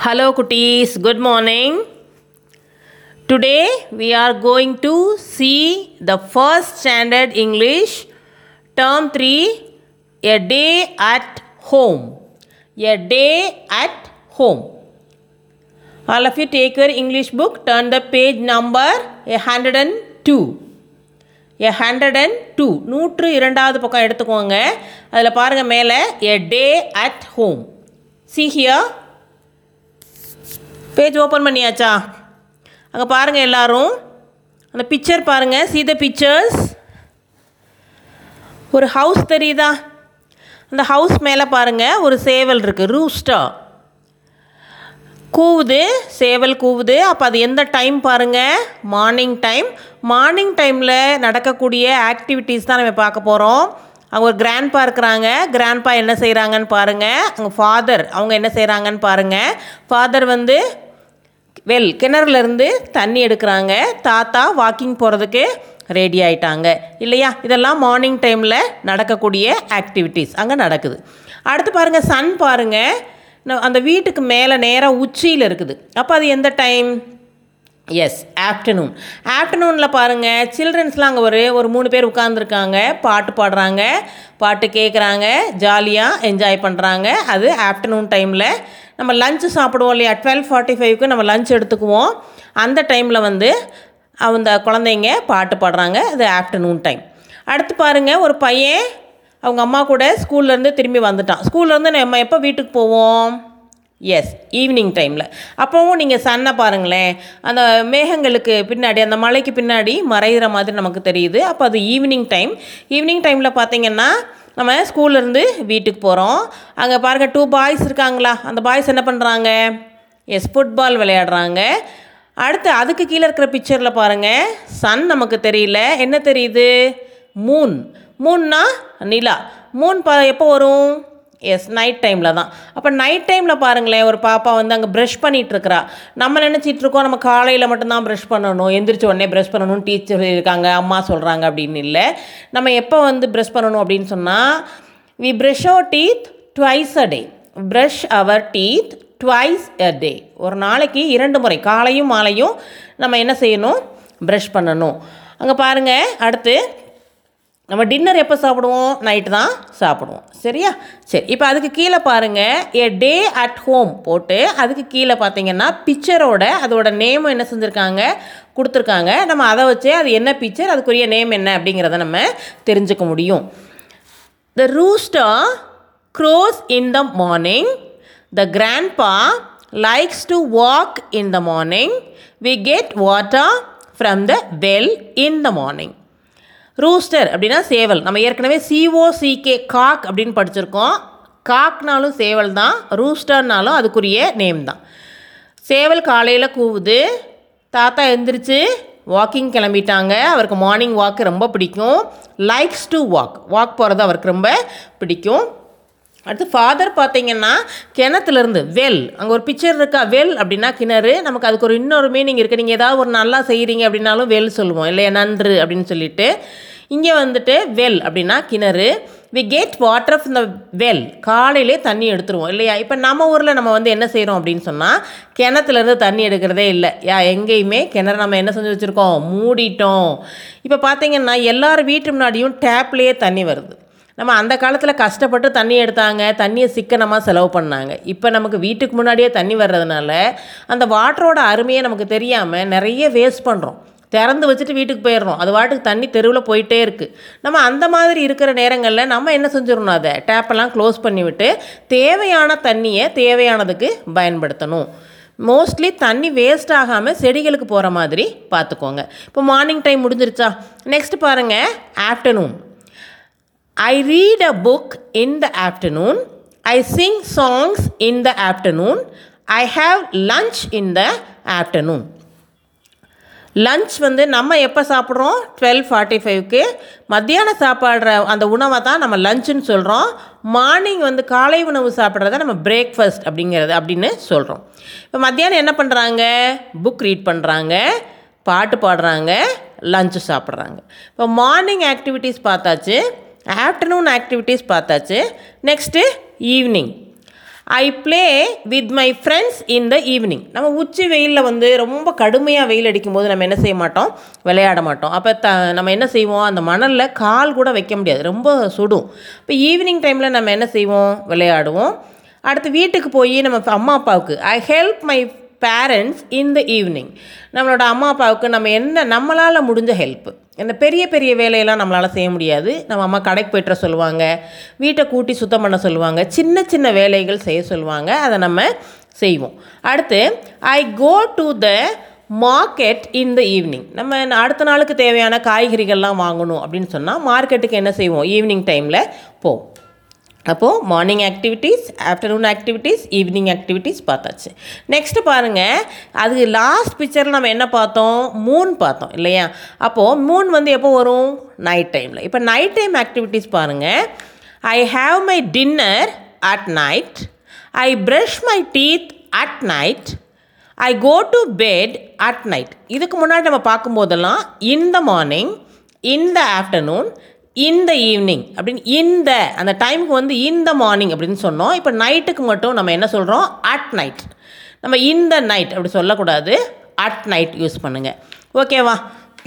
Hello, cuties. Good morning. Today we are going to see the first standard English, term 3, a day at home. A day at home. All of you take your English book, turn the page number 102. a hundred and two நூற்று இரண்டாவது பக்கம் எடுத்துக்கோங்க அதில் பாருங்கள் மேலே a day at home see here page open பண்ணியாச்சா? அங்கே பாருங்கள் எல்லோரும். அந்த பிக்சர் பாருங்கள் சீ த பிக்சர்ஸ் ஒரு ஹவுஸ் தெரியுதா? அந்த ஹவுஸ் மேலே பாருங்கள் ஒரு சேவல் இருக்குது ரூஸ்டா கூவுது. சேவல் கூவுது. அப்போ அது எந்த டைம் பாருங்கள் மார்னிங் டைம் மார்னிங் டைமில் நடக்கக்கூடிய ஆக்டிவிட்டீஸ் தான் நம்ம பார்க்க போகிறோம் அவங்க ஒரு கிராண்ட்பா இருக்கிறாங்க. கிராண்ட்பா என்ன செய்கிறாங்கன்னு பாருங்கள் அவங்க ஃபாதர் அவங்க என்ன செய்கிறாங்கன்னு பாருங்கள் ஃபாதர் வந்து வெல் கிணறுலேருந்து தண்ணி எடுக்கிறாங்க. தாத்தா வாக்கிங் போகிறதுக்கு ரெடி ஆயிட்டாங்க. இல்லையா? இதெல்லாம் மார்னிங் டைமில் நடக்கக்கூடிய ஆக்டிவிட்டீஸ் அங்கே நடக்குது. அடுத்து பாருங்கள் சன் பாருங்கள் அந்த வீட்டுக்கு மேலே நேராக உச்சியில் இருக்குது. அப்போ அது எந்த டைம் எஸ் ஆஃப்டர்நூன் ஆஃப்டர்நூனில் பாருங்கள் சில்ட்ரன்ஸ்லாம் அங்கே ஒரு ஒரு மூணு பேர் உட்காந்துருக்காங்க பாட்டு பாடுறாங்க பாட்டு கேட்குறாங்க ஜாலியாக என்ஜாய் பண்ணுறாங்க அது ஆஃப்டர்நூன் டைமில் நம்ம லஞ்சு சாப்பிடுவோம் இல்லையா? டுவெல் ஃபார்ட்டி ஃபைவ்க்கு நம்ம லஞ்ச் எடுத்துக்குவோம். அந்த டைமில் வந்து அந்த குழந்தைங்க பாட்டு பாடுறாங்க. அது ஆஃப்டர்நூன் டைம் அடுத்து பாருங்கள் ஒரு பையன் அவங்க அம்மா கூட ஸ்கூல்லேருந்து திரும்பி வந்துட்டான். ஸ்கூல்லேருந்து நம்ம எப்போ வீட்டுக்கு போவோம்? எஸ் ஈவினிங் டைமில் அப்போவும் நீங்கள் சன்னை பாருங்களேன் அந்த மேகங்களுக்கு பின்னாடி அந்த மலைக்கு பின்னாடி மறைகிற மாதிரி நமக்கு தெரியுது. அப்போ அது ஈவினிங் டைம் ஈவினிங் டைமில் பார்த்தீங்கன்னா நம்ம ஸ்கூல்லேருந்து வீட்டுக்கு போகிறோம் அங்கே பாருங்கள் டூ பாய்ஸ் இருக்காங்களா? அந்த பாய்ஸ் என்ன பண்ணுறாங்க எஸ் ஃபுட்பால் விளையாடுறாங்க. அடுத்து அதுக்கு கீழே இருக்கிற பிக்சரில் பாருங்கள் சன் நமக்கு தெரியல. என்ன தெரியுது? மூன் மூன்னா நிலா. மூன் பா எப்போ வரும்? எஸ் நைட் டைமில் தான். அப்போ நைட் டைமில் பாருங்களேன் ஒரு பாப்பா வந்து அங்கே ப்ரஷ் பண்ணிகிட்ருக்கிறா நம்ம நினச்சிட்டு இருக்கோம் நம்ம காலையில் மட்டும்தான் ப்ரஷ் பண்ணணும். எந்திரிச்ச உடனே ப்ரஷ் பண்ணணும்னு டீச்சர் இருக்காங்க அம்மா சொல்கிறாங்க அப்படின்னு இல்லை. நம்ம எப்போ வந்து ப்ரஷ் பண்ணணும் அப்படின்னு சொன்னால் we brush our teeth twice a day brush our teeth twice a day ஒரு நாளைக்கு இரண்டு முறை காலையும் மாலையும் நம்ம என்ன செய்யணும்? ப்ரஷ் பண்ணணும். அங்கே பாருங்கள் அடுத்து நம்ம டின்னர் எப்போ சாப்பிடுவோம்? நைட்டு தான் சாப்பிடுவோம். சரியா? சரி இப்போ அதுக்கு கீழே பாருங்கள் ஏ டே அட் ஹோம் போட்டு அதுக்கு கீழே பார்த்தீங்கன்னா பிக்சரோட அதோட நேம் என்ன செஞ்சுருக்காங்க? கொடுத்துருக்காங்க. நம்ம அதை வச்சே அது என்ன பிக்சர் அதுக்குரிய நேம் என்ன அப்படிங்கிறத நம்ம தெரிஞ்சுக்க முடியும். The rooster crows in the morning the grandpa likes to walk in the morning we get water from the well in the morning rooster அப்படின்னா சேவல். நம்ம ஏற்கனவே சிஓசிகே காக் அப்படின்னு படிச்சிருக்கோம். காக்னாலும் சேவல் தான் ரூஸ்டர்னாலும் அதுக்குரிய நேம் தான். சேவல் காலையில் கூவுது. தாத்தா எந்திரிச்சு வாக்கிங் கிளம்பிட்டாங்க. அவருக்கு மார்னிங் வாக் ரொம்ப பிடிக்கும். லைக்ஸ் டு வாக் வாக் போகிறது அவருக்கு ரொம்ப பிடிக்கும். அடுத்து ஃபாதர் பார்த்தீங்கன்னா கிணத்துலேருந்து வெல். அங்கே ஒரு பிக்சர் இருக்கா? வெல் அப்படின்னா கிணறு. நமக்கு அதுக்கு ஒரு இன்னொரு மீனிங் இருக்குது நீங்கள் ஏதாவது ஒரு நல்லா செய்கிறீங்க அப்படின்னாலும் வெல் சொல்லுவோம். இல்லையா? நன்று அப்படின்னு சொல்லிட்டு. இங்கே வந்துட்டு வெல் அப்படின்னா கிணறு. We get water from the well காலையிலே தண்ணி எடுத்துருவோம். இல்லையா? இப்போ நம்ம ஊரில் நம்ம வந்து என்ன செய்கிறோம் அப்படின்னு சொன்னால் கிணத்துலேருந்து தண்ணி எடுக்கிறதே இல்லை. யா எங்கேயுமே கிணறு நம்ம என்ன செஞ்சு வச்சுருக்கோம்? மூடிட்டோம். இப்போ பார்த்தீங்கன்னா எல்லார் வீட்டு முன்னாடியும் டேப்லேயே தண்ணி வருது. நம்ம அந்த காலத்தில் கஷ்டப்பட்டு தண்ணி எடுத்தாங்க தண்ணியை சிக்கனமாக செலவு பண்ணாங்க. இப்போ நமக்கு வீட்டுக்கு முன்னாடியே தண்ணி வர்றதுனால அந்த வாட்டரோட அருமையை நமக்கு தெரியாமல் நிறைய வேஸ்ட் பண்ணுறோம் திறந்து வச்சுட்டு வீட்டுக்கு போயிடுறோம். அது வாட்டுக்கு தண்ணி தெருவில் போயிட்டே இருக்குது நம்ம அந்த மாதிரி இருக்கிற நேரங்களில் நம்ம என்ன செஞ்சிடணும் அதை? டேப்பெல்லாம் க்ளோஸ் பண்ணிவிட்டு தேவையான தண்ணியை தேவையானதுக்கு பயன்படுத்தணும். மோஸ்ட்லி தண்ணி வேஸ்ட் ஆகாமல் செடிகளுக்கு போகிற மாதிரி பார்த்துக்கோங்க. இப்போ மார்னிங் டைம் முடிஞ்சிருச்சா? நெக்ஸ்ட் பாருங்கள் afternoon I read a book in the afternoon. I sing songs in the afternoon. I have lunch in the afternoon lunch வந்து நம்ம எப்போ சாப்பிட்றோம்? டுவெல் ஃபார்ட்டி ஃபைவ்க்கு மத்தியான சாப்பாடுற அந்த உணவை தான் நம்ம லஞ்சுன்னு சொல்கிறோம் மார்னிங் வந்து காலை உணவு சாப்பிட்றத நம்ம பிரேக்ஃபாஸ்ட் அப்படிங்கிறது அப்படின்னு சொல்கிறோம் இப்போ மத்தியானம் என்ன பண்ணுறாங்க புக் ரீட் பண்ணுறாங்க பாட்டு பாடுறாங்க. லஞ்சு சாப்பிட்றாங்க. இப்போ மார்னிங் ஆக்டிவிட்டீஸ் பார்த்தாச்சு. ஆஃப்டர்நூன் ஆக்டிவிட்டீஸ் பார்த்தாச்சு. Next evening I play with my friends in the evening நம்ம உச்சி வெயிலில் வந்து ரொம்ப கடுமையாக வெயில் அடிக்கும்போது நம்ம என்ன செய்ய மாட்டோம்? விளையாட மாட்டோம். அப்போ த நம்ம என்ன செய்வோம்? அந்த மணலில் கால் கூட வைக்க முடியாது. ரொம்ப சுடும். இப்போ ஈவினிங் டைமில் நம்ம என்ன செய்வோம்? விளையாடுவோம். அடுத்து வீட்டுக்கு போய் நம்ம அம்மா அப்பாவுக்கு. I help my parents in the evening நம்மளோட அம்மா அப்பாவுக்கு நம்ம என்ன நம்மளால் முடிஞ்ச ஹெல்ப்பு இந்த பெரிய பெரிய வேலையெல்லாம் நம்மளால் செய்ய முடியாது. நம்ம அம்மா கடைக்கு போய்ட்டு சொல்லுவாங்க. வீட்டை கூட்டி சுத்தம் பண்ண சொல்லுவாங்க. சின்ன சின்ன வேலைகள் செய்ய சொல்லுவாங்க. அதை நம்ம செய்வோம். அடுத்து I go to the market in the evening நம்ம அடுத்த நாளுக்கு தேவையான காய்கறிகள்லாம் வாங்கணும் அப்படின்னு சொன்னால் மார்க்கெட்டுக்கு என்ன செய்வோம்? ஈவினிங் டைமில் போவோம். அப்போது morning activities afternoon activities evening activities பார்த்தாச்சு. நெக்ஸ்ட்டு பாருங்கள் அது லாஸ்ட் பிக்சரில் நம்ம என்ன பார்த்தோம்? மூன் பார்த்தோம் இல்லையா? அப்போது மூன் வந்து எப்போ வரும்? நைட் டைமில் இப்போ நைட் டைம் ஆக்டிவிட்டீஸ் பாருங்கள் I have my dinner at night I brush my teeth at night I go to bed at night இதுக்கு முன்னாடி நம்ம பார்க்கும்போதெல்லாம் in the morning in the afternoon இந்த ஈவினிங் அப்படின்னு இந்த அந்த டைமுக்கு வந்து இந்த மார்னிங் அப்படின்னு சொன்னோம். இப்போ நைட்டுக்கு மட்டும் நம்ம என்ன சொல்கிறோம் அட் நைட் நம்ம இந்த நைட் அப்படி சொல்லக்கூடாது. அட் நைட் யூஸ் பண்ணுங்கள் ஓகேவா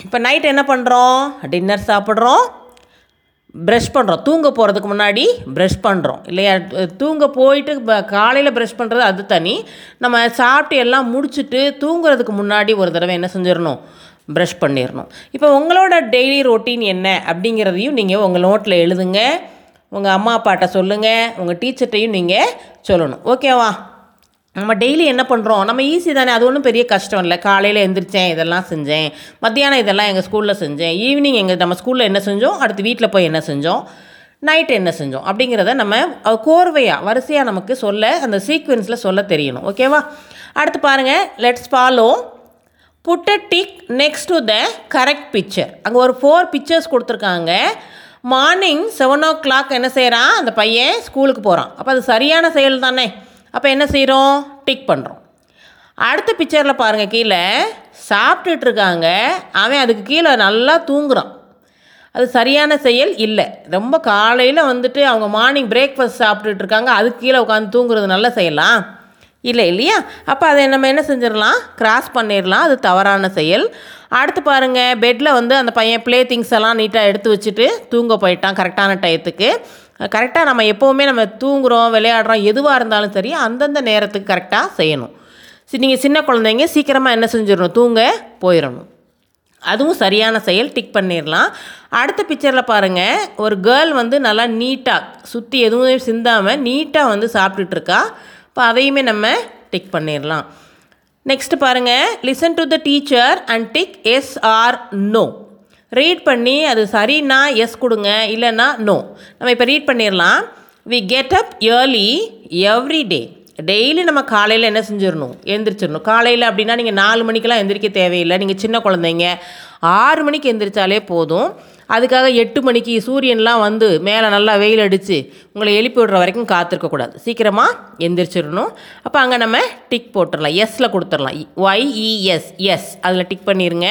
இப்போ நைட் என்ன பண்ணுறோம் டின்னர் சாப்பிட்றோம். ப்ரஷ் பண்ணுறோம் தூங்க போகிறதுக்கு முன்னாடி ப்ரஷ் பண்ணுறோம் இல்லையா? தூங்க போயிட்டு காலையில் ப்ரஷ் பண்ணுறது அது தனி. நம்ம சாப்பிட்டு எல்லாம் முடிச்சுட்டு தூங்குறதுக்கு முன்னாடி ஒரு தடவை என்ன செஞ்சிடணும்? ப்ரஷ் பண்ணிடணும் இப்போ உங்களோட டெய்லி ரொட்டீன் என்ன அப்படிங்கிறதையும் நீங்கள் உங்கள் நோட்டில் எழுதுங்க. உங்கள் அம்மா அப்பாட்ட சொல்லுங்கள் உங்கள் டீச்சர்ட்டையும் நீங்கள் சொல்லணும். ஓகேவா நம்ம டெய்லி என்ன பண்ணுறோம் நம்ம ஈஸி தானே. அது ஒன்றும் பெரிய கஷ்டம் இல்லை. காலையில் எந்திரிச்சேன் இதெல்லாம் செஞ்சேன். மத்தியானம் இதெல்லாம் எங்கள் ஸ்கூலில் செஞ்சேன். ஈவினிங் எங்கள் நம்ம ஸ்கூலில் என்ன செஞ்சோம்? அடுத்து வீட்டில் போய் என்ன செஞ்சோம்? நைட் என்ன செஞ்சோம்? அப்படிங்கிறத நம்ம கோர்வையாக வரிசையாக நமக்கு சொல்ல அந்த சீக்வென்ஸில் சொல்ல தெரியணும். ஓகேவா அடுத்து பாருங்கள் let's follow put a tick next to the correct picture அங்கே ஒரு ஃபோர் பிக்சர்ஸ் கொடுத்துருக்காங்க. மார்னிங் செவன் ஓ கிளாக் என்ன செய்கிறான் அந்த பையன் ஸ்கூலுக்கு போகிறான் அப்போ அது சரியான செயல் தானே? அப்போ என்ன செய்கிறோம் டிக் பண்ணுறோம் அடுத்த பிக்சரில் பாருங்கள் கீழே சாப்பிட்டுட்டு இருக்காங்க. அவன் அதுக்கு கீழே நல்லா தூங்குறான். அது சரியான செயல் இல்லை. ரொம்ப காலையில் வந்துட்டு அவங்க மார்னிங் பிரேக்ஃபாஸ்ட் சாப்பிட்டுட்டு இருக்காங்க. அதுக்கு கீழே உட்காந்து தூங்குறது நல்ல செய்யலாம் இல்லை இல்லையா? அப்போ அதை நம்ம என்ன செஞ்சிடலாம்? கிராஸ் பண்ணிடலாம். அது தவறான செயல். அடுத்து பாருங்கள் பெட்டில் வந்து அந்த பையன் ப்ளே திங்ஸ் எல்லாம் நீட்டாக எடுத்து வச்சுட்டு தூங்க போயிட்டான் கரெக்டான டயத்துக்கு. கரெக்டாக நம்ம எப்போவுமே நம்ம தூங்குகிறோம் விளையாடுறோம் எதுவாக இருந்தாலும் சரி அந்தந்த நேரத்துக்கு கரெக்டாக செய்யணும். சரி நீங்கள் சின்ன குழந்தைங்க சீக்கிரமாக என்ன செஞ்சிடணும்? தூங்க போயிடணும். அதுவும் சரியான செயல் டிக் பண்ணிடலாம். அடுத்த பிக்சரில் பாருங்கள் ஒரு கேர்ள் வந்து நல்லா நீட்டாக சுற்றி எதுவுமே சிந்தாமல் நீட்டாக வந்து சாப்பிட்டுட்டு இருக்கா. இப்போ அதையுமே நம்ம டிக் பண்ணிடலாம் நெக்ஸ்ட் பாருங்கள் listen to the teacher and tick yes or no read பண்ணி அது சரின்னா எஸ் கொடுங்க இல்லைன்னா நோ நம்ம இப்போ ரீட் பண்ணிடலாம் we get up early every day daily நம்ம காலையில் என்ன செஞ்சிடணும் எந்திரிச்சிடணும் காலையில் அப்படின்னா நீங்கள் நாலு மணிக்கெலாம் எந்திரிக்க தேவையில்லை. நீங்கள் சின்ன குழந்தைங்க. ஆறு மணிக்கு எந்திரிச்சாலே போதும். அதுக்காக எட்டு மணிக்கு சூரியன்லாம் வந்து மேலே நல்லா வெயில் அடித்து உங்களை எழுப்பி விடுற வரைக்கும் காத்திருக்கக்கூடாது சீக்கிரமாக எந்திரிச்சிடணும். அப்போ அங்கே நம்ம டிக் போட்டுடலாம். எஸ்ஸில் கொடுத்துடலாம். ஒய்இஎஸ் எஸ் அதில் டிக் பண்ணிடுங்க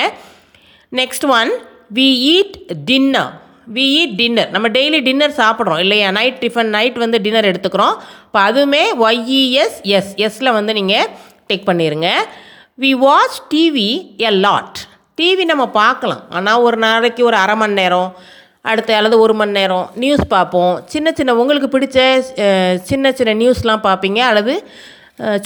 next one we eat dinner we eat dinner நம்ம டெய்லி டின்னர் சாப்பிட்றோம் இல்லையா? நைட் டிஃபன் நைட் வந்து டின்னர் எடுத்துக்கிறோம். இப்போ அதுவுமே ஒய்இஎஸ் எஸ் எஸ்ஸில் வந்து நீங்கள் டிக் பண்ணிடுங்க we watch TV a lot TV நம்ம பார்க்கலாம். ஆனால் ஒரு நாளைக்கு ஒரு அரை மணி நேரம் அடுத்த அல்லது ஒரு மணி நேரம் நியூஸ் பார்ப்போம். சின்ன சின்ன உங்களுக்கு பிடிச்ச சின்ன சின்ன நியூஸ்லாம் பார்ப்பீங்க. அல்லது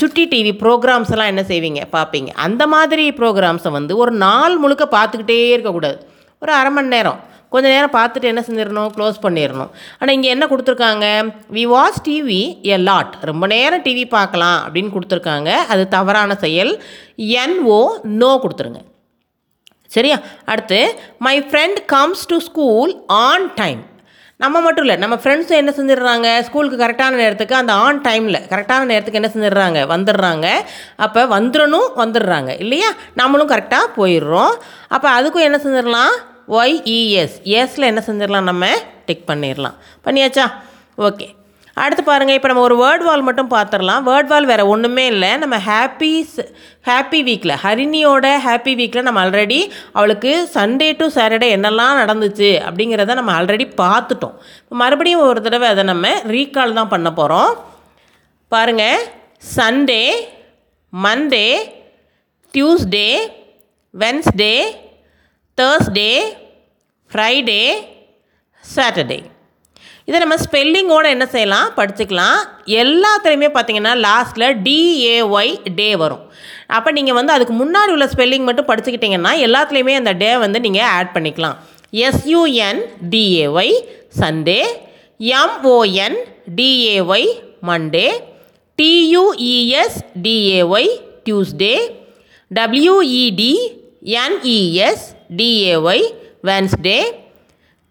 சுட்டி டிவி ப்ரோக்ராம்ஸ் எல்லாம் என்ன செய்வீங்க? பார்ப்பீங்க. அந்த மாதிரி ப்ரோக்ராம்ஸை வந்து ஒரு நாள் முழுக்க பார்த்துக்கிட்டே இருக்கக்கூடாது. ஒரு அரை மணி நேரம். கொஞ்ச நேரம் பார்த்துட்டு என்ன செஞ்சிடணும்? க்ளோஸ் பண்ணிடணும். ஆனால் இங்கே என்ன கொடுத்துருக்காங்க? We watch TV a lot ரொம்ப நேரம் டிவி பார்க்கலாம் அப்படின்னு கொடுத்துருக்காங்க. அது தவறான செயல். என்ஓ நோ கொடுத்துருங்க. சரியா? அடுத்து my friend comes to school on time நம்ம மட்டும் இல்லை நம்ம ஃப்ரெண்ட்ஸும் என்ன செஞ்சிடுறாங்க? ஸ்கூலுக்கு கரெக்டான நேரத்துக்கு அந்த ஆன் டைமில் கரெக்டான நேரத்துக்கு என்ன செஞ்சிடுறாங்க? வந்துடுறாங்க. அப்போ வந்துடணும் வந்துடுறாங்க. இல்லையா? நம்மளும் கரெக்டாக போயிடுறோம். அப்போ அதுக்கும் என்ன செஞ்சிடலாம்? ஒய்இஎஸ் எஸில் என்ன செஞ்சிடலாம்? நம்ம டிக் பண்ணிடலாம். பண்ணியாச்சா? ஓகே அடுத்து பாருங்கள் இப்போ நம்ம ஒரு வேர்ட் வால் மட்டும் பார்த்துடலாம் வேர்ட் வால் வேறு ஒன்றுமே இல்லை. நம்ம ஹாப்பி ஹாப்பி வீக்கில் ஹரிணியோட ஹாப்பி வீக்கில் நம்ம ஆல்ரெடி அவளுக்கு சண்டே டு சாட்டர்டே என்னெல்லாம் நடந்துச்சு அப்படிங்கிறத நம்ம ஆல்ரெடி பார்த்துட்டோம். மறுபடியும் ஒரு தடவை அதை நம்ம ரீகால் தான் பண்ண போகிறோம் பாருங்கள் Sunday Monday Tuesday Wednesday Thursday Friday Saturday இதை நம்ம ஸ்பெல்லிங்கோடு என்ன செய்யலாம்? படிச்சுக்கலாம். எல்லாத்துலேயுமே பார்த்தீங்கன்னா லாஸ்ட்டில் டிஏஒய் டே வரும். அப்போ நீங்கள் வந்து அதுக்கு முன்னாடி உள்ள ஸ்பெல்லிங் மட்டும் படிச்சுக்கிட்டிங்கன்னா எல்லாத்துலேயுமே அந்த டே வந்து நீங்கள் ஆட் பண்ணிக்கலாம். S U N D A Y Sunday M O N D A Y Monday T U E S D A Y Tuesday W E D N E S D A Y Wednesday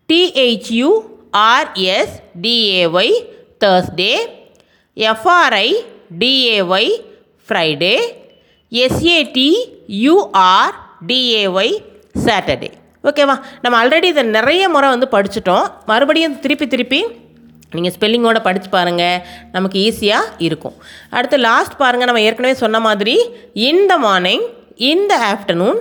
T H U R S D A Y Thursday F R I D A Y Friday S A T U R D A Y Saturday ஓகேவா நம்ம already இதை நிறைய முறை வந்து படிச்சுட்டோம். மறுபடியும் திருப்பி திருப்பி நீங்கள் ஸ்பெல்லிங்கோட படித்து பாருங்கள் நமக்கு ஈஸியாக இருக்கும். அடுத்து லாஸ்ட் பாருங்கள் நம்ம ஏற்கனவே சொன்ன மாதிரி in the morning in the afternoon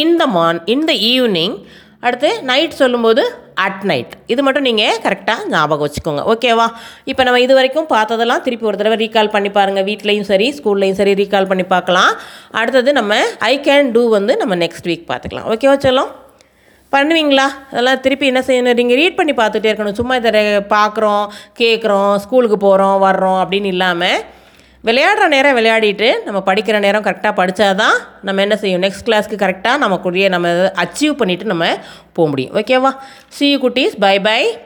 in the morn in the evening அடுத்து நைட் சொல்லும்போது அட் நைட் இது மட்டும் நீங்கள் கரெக்டாக ஞாபகம் வச்சுக்கோங்க. ஓகேவா இப்போ நம்ம இது வரைக்கும் பார்த்ததெல்லாம் திருப்பி ஒரு தடவை ரீகால் பண்ணி பாருங்கள் வீட்லேயும் சரி ஸ்கூல்லையும் சரி ரீகால் பண்ணி பார்க்கலாம். அடுத்தது நம்ம ஐ கேன் டூ வந்து நம்ம நெக்ஸ்ட் வீக் பார்த்துக்கலாம். ஓகேவா சொல்லும்? பண்ணுவீங்களா? அதெல்லாம் திருப்பி என்ன செய்யணும்? நீங்கள் ரீட் பண்ணி பார்த்துட்டே இருக்கணும். சும்மா இதை பார்க்குறோம் கேட்குறோம் ஸ்கூலுக்கு போகிறோம் வர்றோம் அப்படின்னு இல்லாமல் விளையாடுற நேரம் விளையாடிட்டு நம்ம படிக்கிற நேரம் கரெக்டாக படித்தாதான் நம்ம என்ன செய்யும்? நெக்ஸ்ட் கிளாஸ்க்கு கரெக்டாக நமக்குரிய நம்ம அச்சீவ் பண்ணிவிட்டு நம்ம போக முடியும். ஓகேவா சி குட்டீஸ். By by